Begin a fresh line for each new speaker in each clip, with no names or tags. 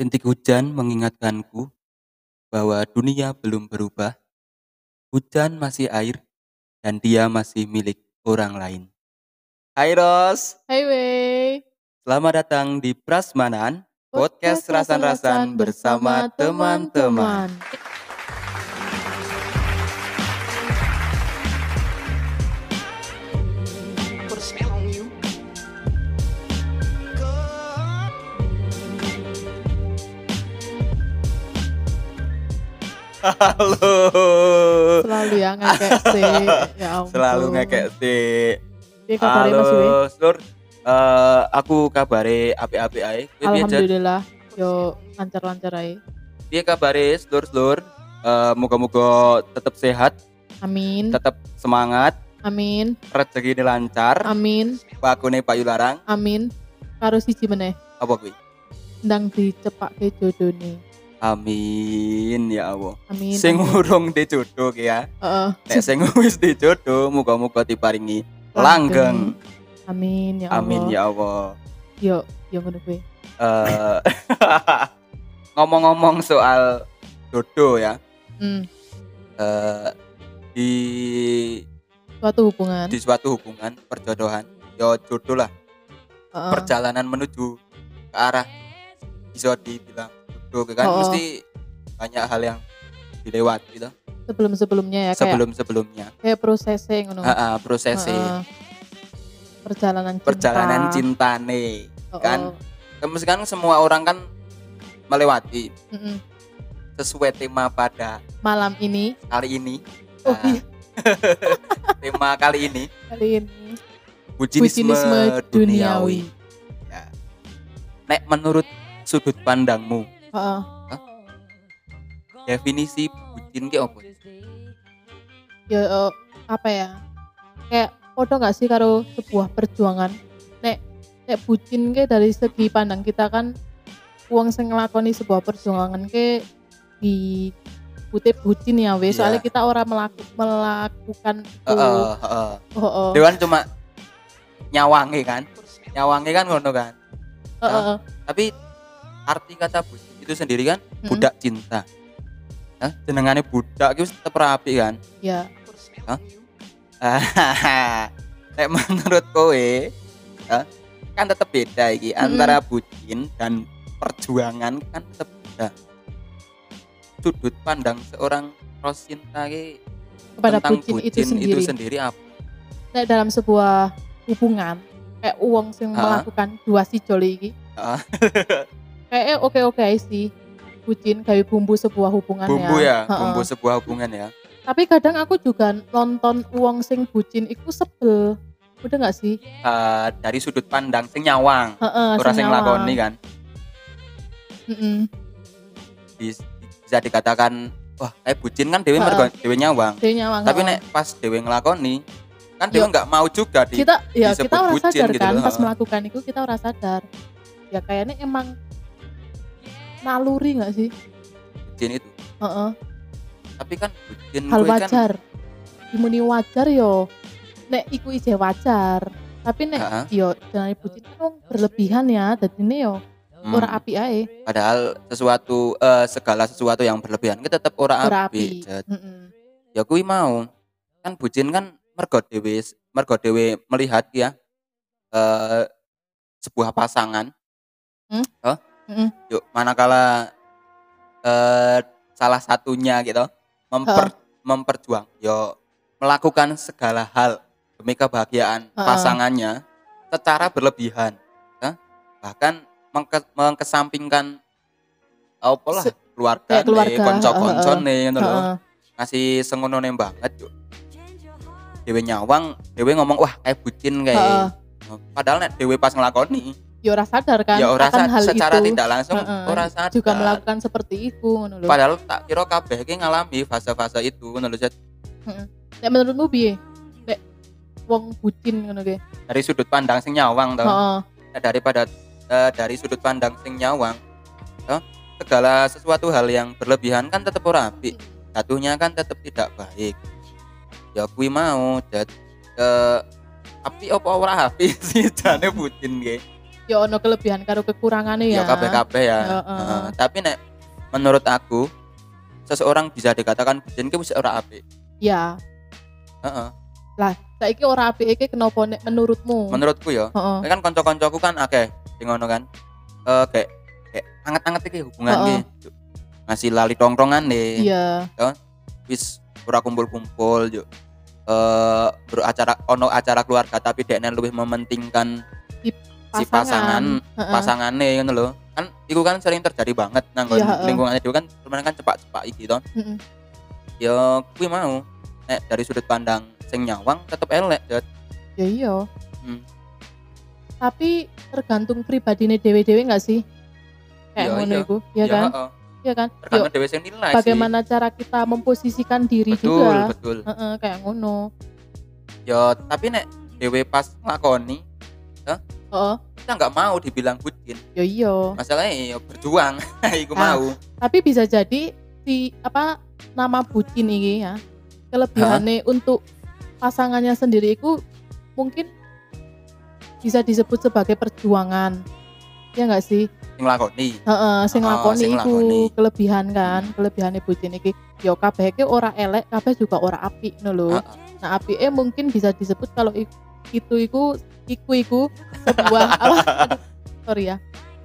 Rintik hujan mengingatkanku bahwa dunia belum berubah. Hujan masih air dan dia masih milik orang lain. Hai Ros,
Hai Wei.
selamat datang di Prasmanan, podcast rasan-rasan bersama teman-teman. Halo,
Selalu ya ngekek sih. Ya ampun.
selalu ngekek sih.
Wei?
Halo, Sur. Eh, aku kabare api-api ae.
Alhamdulillah. Yo lancar-lancar ae.
Piye kabare, Lur-lur? Eh, Moga-moga tetap sehat,
Amin.
tetap semangat,
Amin.
rezeki ini lancar.
Amin.
Pakune Pak Yularang,
Amin. Karo siji meneh.
apa kuwi?
Ndang dicepake jodone.
Amin ya Allah.
Amin.
Sing urung dijodoh ya.
Heeh.
Nek sing wis dijodoh muga-muga diparingi langgeng.
Amin ya Allah.
Amin ya Allah.
Yo, yo ngono kuwi.
Eh, ngomong-ngomong soal jodoh ya.
Hmm.
eh, di
Suatu hubungan.
di suatu hubungan perjodohan yo jodoh lah
Heeh.
perjalanan menuju ke arah bisa dibilang jodoh kan
Oh.
mesti banyak hal yang dilewati gitu
Sebelum-sebelumnya ya kayak
sebelum sebelumnya
kayak prosesnya ngono.
prosesnya
Heeh. Perjalanan cinta.
perjalanan cintane
Heeh.
kan. Terus kan semua orang kan melewati
Mm-mm.
sesuai tema pada
Malam ini
kali ini
Oh
Nah,
iya,
tema kali ini
kali ini
bucinisme,
Bucinisme
duniawi
duniawi.
Ya. nek menurut sudut pandangmu
Heeh.
definisi bucin ki apa
ya eh, apa ya kayak podo nggak sih karo sebuah perjuangan nek nek bucin ke dari segi pandang kita kan uang sing ngelakoni sebuah perjuangan ke di kutip bucin ya wes
Iya.
soalnya kita orang melaku, melakukan itu
Heeh, heeh.
oh, oh.
Dewan cuma nyawangi kan nyawangi kan ngono kan
oh.
tapi arti kata bucin itu sendiri kan
Mm-mm.
budak cinta Hah? jenengannya budak itu tetap rapi kan
ya
Nek menurut kowe kan tetap beda iki
Mm-mm.
antara bucin dan perjuangan kan tetap beda. Sudut pandang seorang Rosinta ki
kepada
tentang
bucin, itu sendiri
sendiri apa?
nek dalam sebuah hubungan kayak uang sing melakukan dua si joli iki. kayaknya oke oke sih bucin kayak bumbu sebuah hubungan
Bumbu ya,
Heeh.
bumbu sebuah hubungan ya.
tapi kadang aku juga nonton uang sing bucin iku sebel udah nggak sih
Eh, dari sudut pandang sing nyawang,
Heeh,
ora sing
nyawang.
lakoni kan.
Mm-mm.
Bis- Bisa dikatakan wah, kayak bucin kan dewe
Heeh.
mergo dewe nyawang.
Dia nyawang
Tapi nek pas dewe nglakoni kan
Yo.
nggak mau juga di
kita ya kita ora
bucin
sadar
gitu
kan pas melakukan itu kita ora sadar ya kayaknya emang naluri nggak sih
bucin itu.
Heeh.
Tapi kan bucin
hal
kan
wajar dimuni wajar yo nek iku ije wajar tapi nek
Heeh.
yo jangan bucin kan berlebihan ya jadi ini yo
Hmm.
ora api ae
Padahal sesuatu eh, segala sesuatu yang berlebihan kita tetap ora,
ora
api.
api
Jad.
Mm-mm.
Ya kuwi mau. Kan bucin kan mergo dhewe mergo dhewe melihat ya eh sebuah pasangan.
Hmm?
Oh,
Mm-mm.
yuk manakala eh salah satunya gitu memper memperjuang yo melakukan segala hal demi kebahagiaan pasangannya secara berlebihan ya. bahkan mengke- mengkesampingkan apa lah keluarga
kayak keluarga,
konco-konco nih lho.
Heeh.
ngasih sengonone banget yuk dewe nyawang dewe ngomong wah kayak bucin kayak
Heeh.
padahal nek dewe pas ngelakoni
ya ora sadar kan
ya ora
akan hal
secara
itu
tidak langsung
Heeh.
ora sadar
juga melakukan seperti itu lho.
padahal tak kira kabeh ki ngalami fase-fase itu ngono lho Zat.
Nek menurutmu piye? Nek wong bucin ngono ge.
dari sudut pandang sing nyawang toh
Heeh.
Nah, daripada eh, dari sudut pandang sing nyawang toh, segala sesuatu hal yang berlebihan kan tetap ora apik jatuhnya kan tetap tidak baik ya kui mau jad ke api apa ora api sih jane bucin ge
ya ono kelebihan karo kekurangane
ya
ya.
kabeh-kabeh ya.
Heeh.
Heeh. Tapi nek menurut aku seseorang bisa dikatakan bucin ki wis ora apik.
Ya.
Heeh.
Lah, saiki ora apik iki kenapa nek menurutmu?
Menurutku ya,
Heeh.
kan kanca-kancaku kan akeh sing ngono kan. Eh kayak kayak anget-anget iki hubungan ki. Ngasih lali tongkrongan nih.
Iya.
Wis ora kumpul-kumpul yuk. Eh beracara ono acara keluarga tapi dekne lebih mementingkan si pasangan
Heeh.
pasangane ngono lho. Kan iku kan sering terjadi banget nang nggon
Iya, heeh.
lingkungan itu kan permainan kan cepak-cepak iki to.
Heeh.
Ya kuwi mau nek dari sudut pandang sing nyawang tetep elek, Jod.
Ya iya.
Hmm.
Tapi tergantung pribadine dewe-dewe nggak sih? Kayak
Iya,
ngono
iya.
iku, ya kan?
heeh.
Iya kan? Yuk,
Tergantung dhewe sing nilai sih.
bagaimana cara kita memposisikan diri
betul,
juga.
betul.
Heeh, kayak ngono.
Ya tapi nek dhewe pas nglakoni
Heeh.
kita nggak mau dibilang bucin.
Ya iya.
Masalahnya ya berjuang. iku
Ah.
mau.
Tapi bisa jadi si apa nama bucin ini ya kelebihannya untuk pasangannya sendiri itu mungkin bisa disebut sebagai perjuangan ya nggak sih
Sing nglakoni.
Heeh, sing
Oh,
lakoni iku
lakoni.
kelebihan kan kelebihannya bucin iki yo kabeh iki ora elek kabeh juga ora apik ngono lho nah apike mungkin bisa disebut kalau itu iku iku iku sebuah apa aduh, sorry ya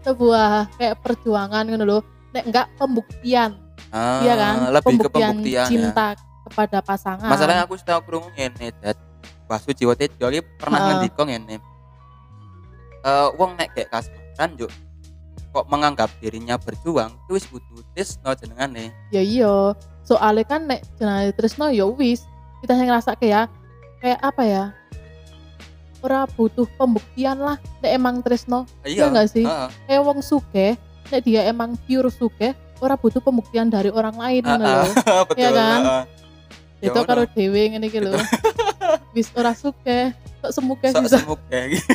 sebuah kayak perjuangan ngono lho nek enggak pembuktian
Ah,
iya kan
lebih ke pembuktian ya.
cinta kepada pasangan
Masalahnya aku sudah krungu ngene, Dad. Basu Jiwa iki pernah
Heeh.
ngendika ngene. Eh wong nek kayak kasmaran yo kok menganggap dirinya berjuang itu wis kudu no jenengane.
ya iya soalnya kan nek jenenge Tresno ya wis kita yang ngerasa kayak kayak apa ya ora butuh pembuktian lah nek emang Tresno Iya nggak sih?
Heeh.
kayak wong suge nek dia emang pure suge ora butuh pembuktian dari orang lain ngono
Heeh,
lho
Betul.
Iya kan?
Ya
itu
ngono.
karo dhewe ngene iki lho wis ora semuge
sok
bisa
semuk kayak gitu.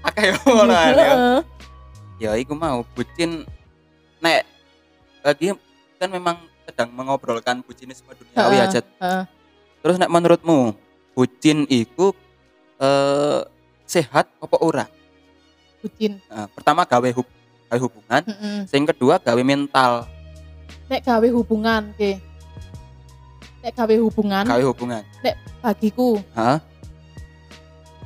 Akeh ngono ae, ya.
Heeh.
Ya iku mau bucin nek lagi kan memang sedang mengobrolkan bucinisme duniawi
Heeh,
aja.
heeh.
Terus nek menurutmu bucin iku eh sehat apa ora?
bucin
Nah, pertama gawe hub gawe hubungan,
Heeh.
sing kedua gawe mental,
nek gawe hubungan ke nek gawe hubungan
gawe hubungan.
bagiku
Hah?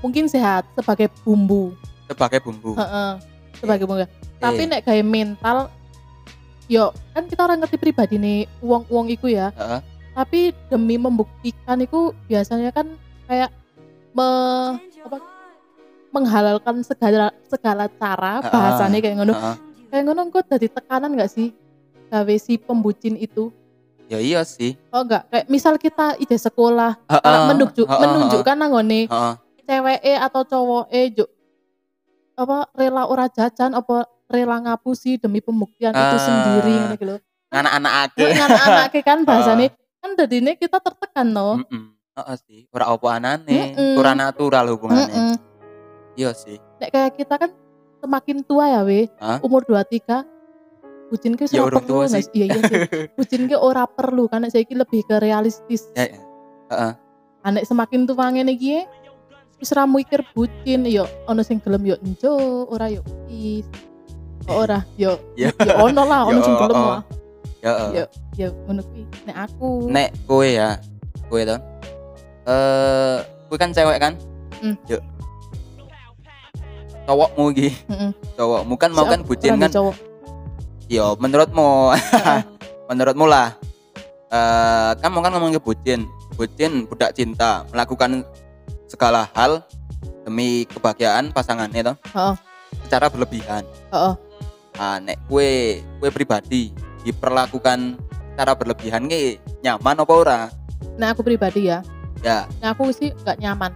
mungkin sehat sebagai bumbu
Sebagai bumbu.
Heeh, sebagai bumbu tapi
Eh,
nek gawe mental yo kan kita orang ngerti pribadi nih uang uang iku ya
heeh.
tapi demi membuktikan itu biasanya kan kayak me, apa, menghalalkan segala segala cara
Ah,
bahasanya kayak ngono
heeh.
kayak ngono kok jadi tekanan nggak sih gawe si pembucin itu
Ya iya sih.
oh enggak kayak misal kita ide sekolah
Heeh.
uh, menunjuk
heeh,
menunjukkan nanggone
heeh.
ceweke atau cowoke juk apa rela ora jajan apa rela ngapusi demi pembuktian itu
Ah.
sendiri iki lho
Anak-anak ake.
anak-anak kan bahasane kan dadine kita tertekan no
Heeh. Heeh sih. Ora opo anane,
Mm-mm.
ora natural hubungannya.
Heeh.
Iya sih.
nek kayak kita kan semakin tua ya we
Hah?
umur 23 bucin ke
Ya,
ora
urung
perlu
tua
nggak
sih.
iya iya sih bucin ke ora perlu karena saya lebih ke realistis
Ya, ya. Heeh.
anek semakin tua ngene iki wis ra mikir bucin yo ono sing gelem yo enjo ora yo Kok ora yo
Ya.
yo ono lah ono sing gelem
oh.
lah
Ya. heeh.
yo yo ngono kuwi nek aku
Nek kowe ya, kowe to. Eh, kowe kan cewek kan?
Hmm.
Yuk. Cowokmu iki,
Heeh.
cowokmu kan mau
Si
kan bucin kan?
cowok.
Yo, menurutmu,
Heeh.
menurutmu lah. Eh, kan mau kan ngomongin bucin, bucin budak cinta melakukan segala hal demi kebahagiaan pasangannya toh.
Heeh.
Secara berlebihan.
Heeh.
Nah, nek kue kue pribadi diperlakukan secara berlebihan nyaman apa ora?
Nek aku pribadi ya
Ya,
nek aku sih nggak nyaman.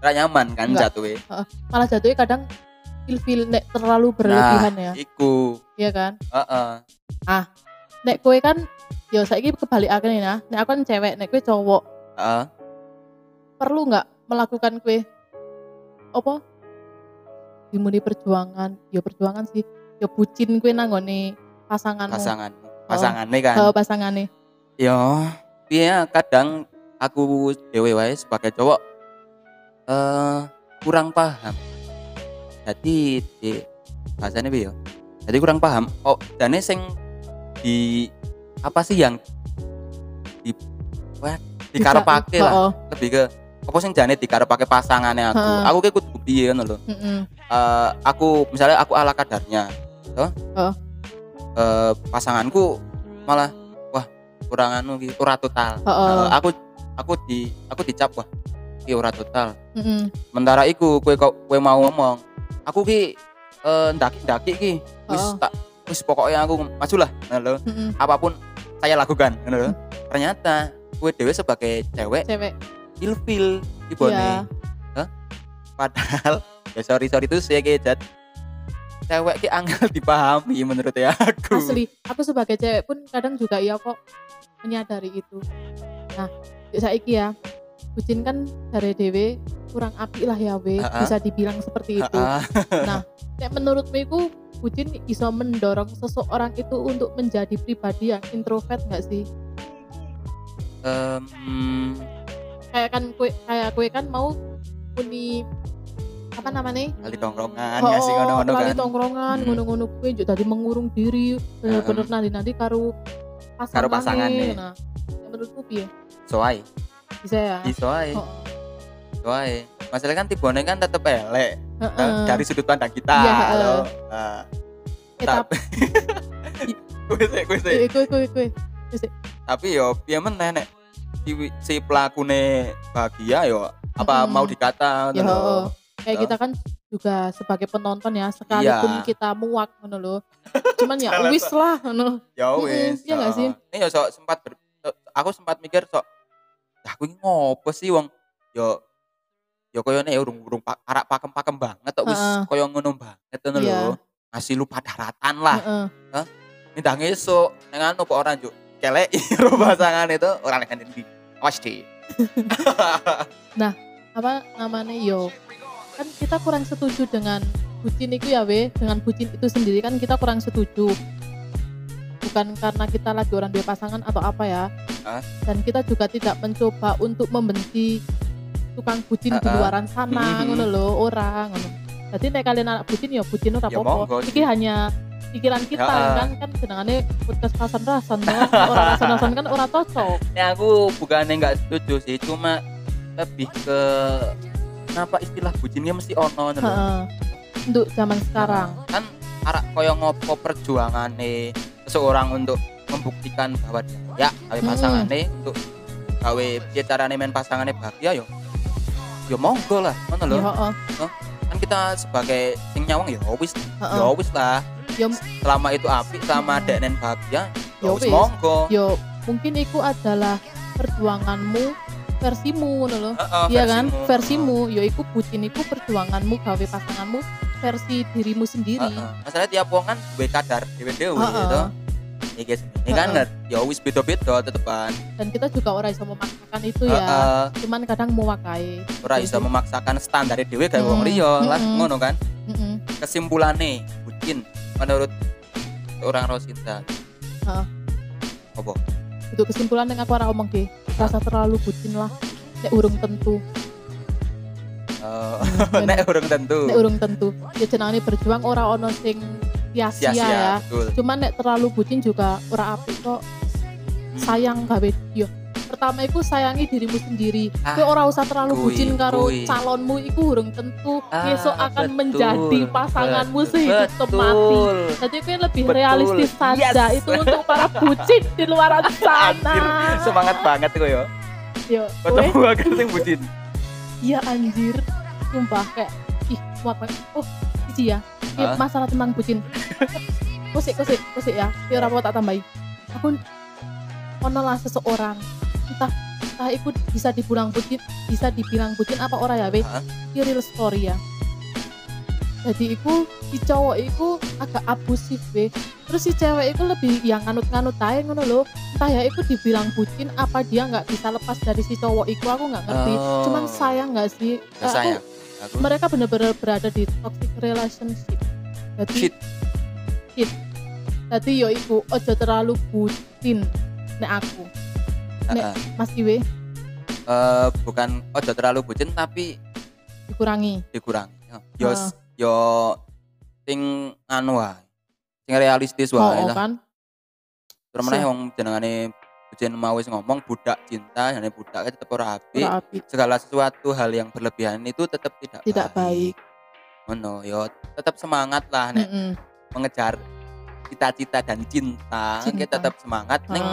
Ora nyaman kan
Enggak.
jatuhnya.
malah jatuhnya kadang feel nek terlalu berlebihan ya.
Iku,
iya kan?
Heeh.
nek kue kan yo saiki kebalik akhirnya ya nek aku kan cewek nek kue cowok.
Heeh.
perlu nggak melakukan kue apa? Dimuni perjuangan. Yo perjuangan sih. Yo bucin kue nanggone pasanganmu.
Pasangan pasangannya kan.
oh, pasangane
Yo, iya kadang aku dewe wae sebagai cowok eh kurang paham. jadi di bahasanya ya jadi kurang paham oh dane sing di apa sih yang di wah dikarepake lah
Heeh.
lebih ke apa sing jane dikarepake pasangannya aku
Heeh.
aku kayak kudu piye ngono lho
Heeh.
Eh, aku misalnya aku ala kadarnya toh
Heeh.
Eh, pasanganku malah wah kurang anu ora total
Heeh.
Eh, aku aku di aku dicap wah ki ora total
Heeh.
sementara iku kue kok kue mau ngomong aku ki eh, ndaki-ndaki ki wis
Heeh.
tak wis pokoknya aku majulah ngono lho
Heeh.
apa pun saya lakukan ngono lho ternyata kue dewe sebagai cewek
Cewek.
ilfil ibone
Iya.
Hah? padahal ya sorry sorry itu saya kejat cewek ki angel dipahami menurut ya aku
Asli, aku sebagai cewek pun kadang juga ya kok menyadari itu. Nah, saiki ya, bucin kan dari dewe kurang api lah ya we,
Ha-ha.
bisa dibilang seperti itu.
Ha-ha.
Nek menurutmu itu bucin bisa mendorong seseorang itu untuk menjadi pribadi yang introvert nggak sih?
Em,
Kayak kan kue, kayak kue kan mau uni apa namanya?
kali tongkrongan ya sih ngono-ngono
kali
kan
tongkrongan,
Hmm.
ngono-ngono kue juga tadi mengurung diri, bener-bener nanti-nanti karo pasangan
Karo pasangane.
Nah, nek menurutku piye?
Soai
Bisa ya?
iso ae
Oh,
iso ae masalah kan tibone kan tetep elek
heeh.
eh, dari sudut pandang kita
Iya, heeh.
loh.
Eh,
tapi gue sih gue sih
tapi kue kue kue
tapi yo piye meneh nek si, si pelakune bahagia yo apa
Mm-mm.
mau dikata
ya
ngono lho.
heeh. kayak kita kan juga sebagai penonton ya sekalipun
Iya.
kita muak ngono loh cuman ya wis lah ngono
ya wis
iya nggak sih?
ini yo sok sempat ber- aku sempat mikir sok "Lah, aku ini ngopo sih wong? Yo yo koyo nek urung urung pa- arak pakem-pakem banget tok wis
Heeh.
koyo ngono banget ngono
Iya.
lho. Ngasih lu padaratan lah.
Heeh.
Nindang esuk. Nang anu kok ora njuk kelek ro pasangan itu ora nek ndi? Awas di
apa namanya? Yo kan kita kurang setuju dengan bucin itu ya we. Dengan bucin itu sendiri kan kita kurang setuju. Bukan karena kita lagi orang dua pasangan atau apa ya Dan kita juga tidak mencoba untuk membenci tukang bucin di
Ah,
luaran sana
Mhm.
ngono loh orang ngono jadi nek kalian anak bucin ya bucin ora
Ya,
apa-apa iki hanya pikiran kita
Ya,
kan kan senengannya podcast rasan-rasan no? orang rasan-rasan kan ora cocok
ya aku bukannya nggak setuju sih cuma lebih ke kenapa istilah bucinnya mesti ono ngono lho.
Heeh. untuk zaman sekarang
kan arak koyo ngopo perjuangane seseorang untuk membuktikan bahwa dia ya gawe
Hmm.
pasangane untuk gawe piye carane men pasangane bahagia yo yo monggo lah lho
ya heeh.
kan kita sebagai sing nyawang ya wis ya wis lah
Ya,
selama itu api selama
Hmm.
deknen bahagia ya
Ya
wis monggo
yo mungkin itu adalah perjuanganmu versimu ngono loh
Heeh,
iya kan
versimu.
yo iku bucin iku perjuanganmu gawe pasanganmu versi dirimu sendiri
Heeh. masalah tiap wong kan duwe kadar dhewe-dhewe
Heeh.
Gitu iki ini kan
Heeh.
ya wis beda-beda tetepan.
Dan kita juga ora bisa memaksakan itu ya. Cuman kadang mewakae
ora iso memaksakan standar dhewe gawe wong
Mm,
liya lah ngono kan?
Mm-mm.
kesimpulannya bucin menurut orang Rosinta.
Heeh.
apa?
Itu kesimpulan yang aku ora omong ke rasa terlalu bucin lah nek urung tentu.
Eh, nek urung tentu.
Nek urung tentu. Ya jenenge berjuang ora ono sing sia-sia ya.
betul.
Cuman nek terlalu bucin juga ora apik kok. Sayang gawe yo. Pertama iku sayangi dirimu sendiri.
Ah,
kowe ora usah terlalu
kui,
bucin karo
kui.
calonmu iku urung tentu
Ah,
besok akan
betul,
menjadi pasanganmu
betul,
sehidup semati jadi kowe lebih
Betul.
realistis saja.
Yes.
itu untuk para bucin di luar sana.
Anjir, semangat banget kok ya
yo kowe
ketemu akan sing bucin.
Iya anjir. Sumpah kayak ih muat banget. Oh iji ya Ini
Hah?
masalah tentang bucin. Kusik kusik kusik ya. Biar apa tak tambahi. Aku ono lah seseorang. Entah entah itu bisa dibilang bucin bisa dibilang bucin apa orang ya weh?
Hah?
Ini real story ya. Jadi itu si cowok itu agak abusif weh. Terus si cewek itu lebih yang nganut-nganut aja ngono loh entah ya itu dibilang bucin apa dia nggak bisa lepas dari si cowok itu aku nggak ngerti.
Oh.
cuman sayang nggak sih?
Gak
Aku-
sayang? Aku
mereka benar-benar berada di toxic relationship jadi
shit
jadi yo iku ojo terlalu bucin nek aku Nek.
Heeh.
mas Iwe
Eh, bukan ojo terlalu bucin tapi
dikurangi
dikurangi yo
Ah.
yo sing anu wae. Sing realistis
Oh,
wae
oh,
lah.
kan.
Terus meneh wong jenengane Bujen mau wis ngomong budak cinta, jane budak tetep ora apik. Segala sesuatu hal yang berlebihan itu tetap tidak,
Tidak baik.
Ngono, yo tetap semangat lah nek
Mm-mm.
mengejar cita-cita dan cinta,
Cinta.
kita tetap semangat
Heeh.
ning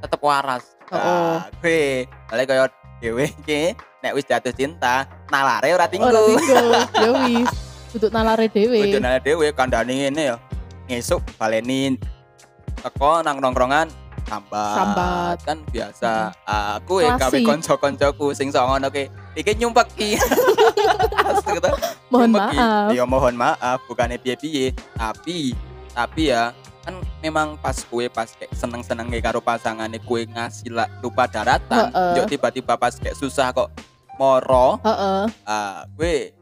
tetap waras.
Oh.
Nah, gue balik kaya dhewe iki nek wis jatuh cinta, nalare ora tinggu.
Ora. Ya wis. Duduk nalare dhewe.
Kudu nalare dhewe kandhane ngene ya. Ngesuk baleni teko nang nongkrongan sambat.
Sambat.
kan biasa. Aku ya gawe
Klasik.
kanca-kancaku sing ngono ki. Iki nyumpeki. Astaga.
Mohon
Nyumpeki.
maaf.
Ya mohon maaf, bukannya piye-piye, tapi tapi ya kan memang pas kue pas kayak seneng-seneng karo pasangannya kue ngasih lah lupa daratan,
Heeh.
yuk tiba-tiba pas kayak susah kok moro,
Heeh.
ah kue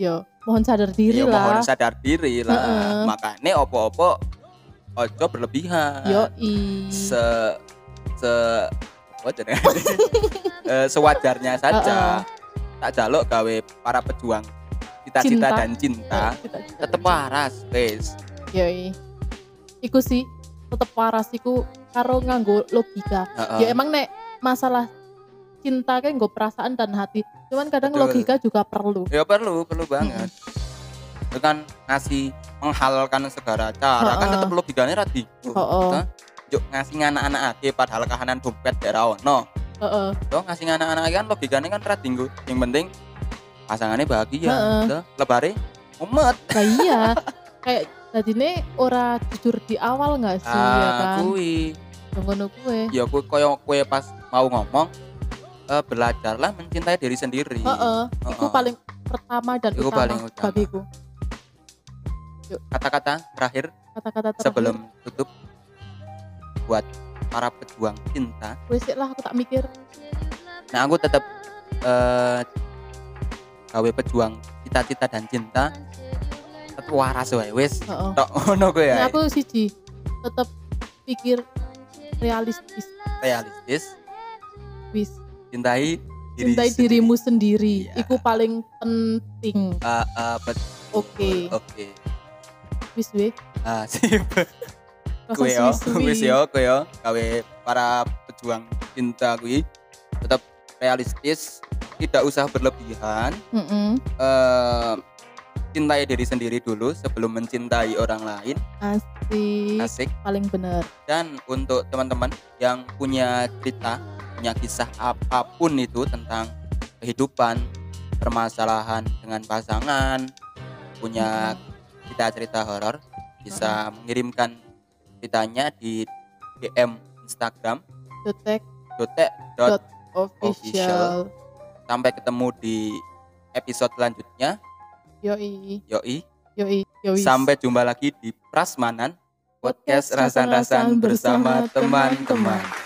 Yo, mohon sadar diri
ya mohon
lah.
sadar diri lah.
Heeh.
Makanya opo-opo ojo berlebihan.
Yo i.
Se se apa jenenge? Eh, sewajarnya saja. Tak jaluk gawe para pejuang cita-cita
Cinta.
dan cinta tetep waras wis.
Yo i. Iku sih tetep waras iku karo nganggo logika.
Heeh.
Ya emang nek masalah cinta kan nggo perasaan dan hati. Cuman kadang
Betul.
logika juga perlu.
ya perlu perlu banget kan ngasih menghalalkan segala cara kan
Heeh.
tetep logikanya rati
Heeh.
yuk ngasih anak-anak ake padahal kahanan dompet daerah ono
Heeh.
Tuh ngasih anak-anak kan logikanya kan rati yang penting pasangannya bahagia
Heeh.
Tuh, lebare umet
Lah iya. Kayak tadine ora jujur di awal nggak sih ya
ah
kan?
kui
Yang ngono kuwe.
ya kue koyo kue pas mau ngomong eh, belajarlah mencintai diri sendiri
Heeh. Iku
Heeh.
paling pertama dan
Iku
utama
paling utama.
bagiku.
Kata-kata terakhir
Kata-kata terakhir.
sebelum tutup buat para pejuang cinta
Wes lah aku tak mikir.
Nah aku tetap eh gawe pejuang cita-cita dan cinta tetap waras wae wis
Heeh.
tok ngono kowe
Nah,
ya
aku siji tetap pikir realistis
realistis
wis
cintai diri
cintai
sendiri.
dirimu sendiri
Iya.
iku paling penting
ah, betul.
Oke.
oke
wis we
ah sip. Kowe yo wis yo kowe yo gawe para pejuang cinta kuwi tetap realistis tidak usah berlebihan.
Mm-mm.
eh cintai diri sendiri dulu sebelum mencintai orang lain.
Asik.
Asik.
Paling bener.
Dan untuk teman-teman yang punya cerita punya kisah apa pun itu tentang kehidupan permasalahan dengan pasangan punya cerita-cerita horor bisa mengirimkan ceritanya di DM Instagram.
Dotek.
Dotek dot
official.
Sampai ketemu di episode selanjutnya.
Yoi.
Yoi.
Yoi yoi.
Sampai jumpa lagi di Prasmanan podcast rasan-rasan
Rasan-Rasan
bersama
teman-teman.